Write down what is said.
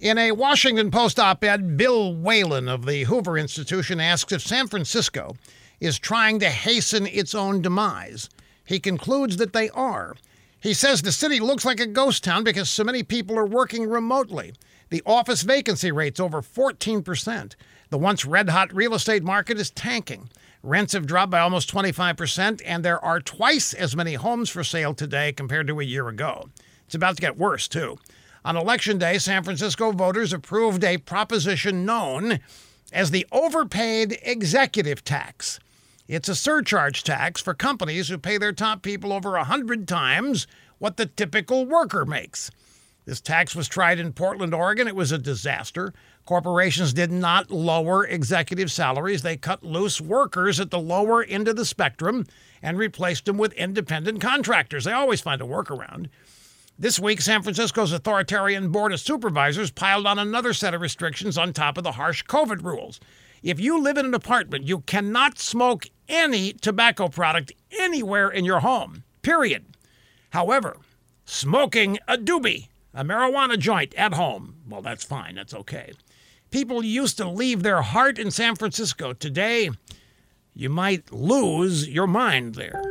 In a Washington Post op ed, Bill Whalen of the Hoover Institution asks if San Francisco is trying to hasten its own demise. He concludes that they are. He says the city looks like a ghost town because so many people are working remotely. The office vacancy rate's over 14%. The once red hot real estate market is tanking. Rents have dropped by almost 25%, and there are twice as many homes for sale today compared to a year ago. It's about to get worse, too. On Election Day, San Francisco voters approved a proposition known as the overpaid executive tax. It's a surcharge tax for companies who pay their top people over a hundred times what the typical worker makes. This tax was tried in Portland, Oregon. It was a disaster. Corporations did not lower executive salaries. They cut loose workers at the lower end of the spectrum and replaced them with independent contractors. They always find a workaround. This week, San Francisco's authoritarian board of supervisors piled on another set of restrictions on top of the harsh COVID rules. If you live in an apartment, you cannot smoke any tobacco product anywhere in your home, period. However, smoking a doobie, a marijuana joint at home, well, that's fine, that's okay. People used to leave their heart in San Francisco. Today, you might lose your mind there.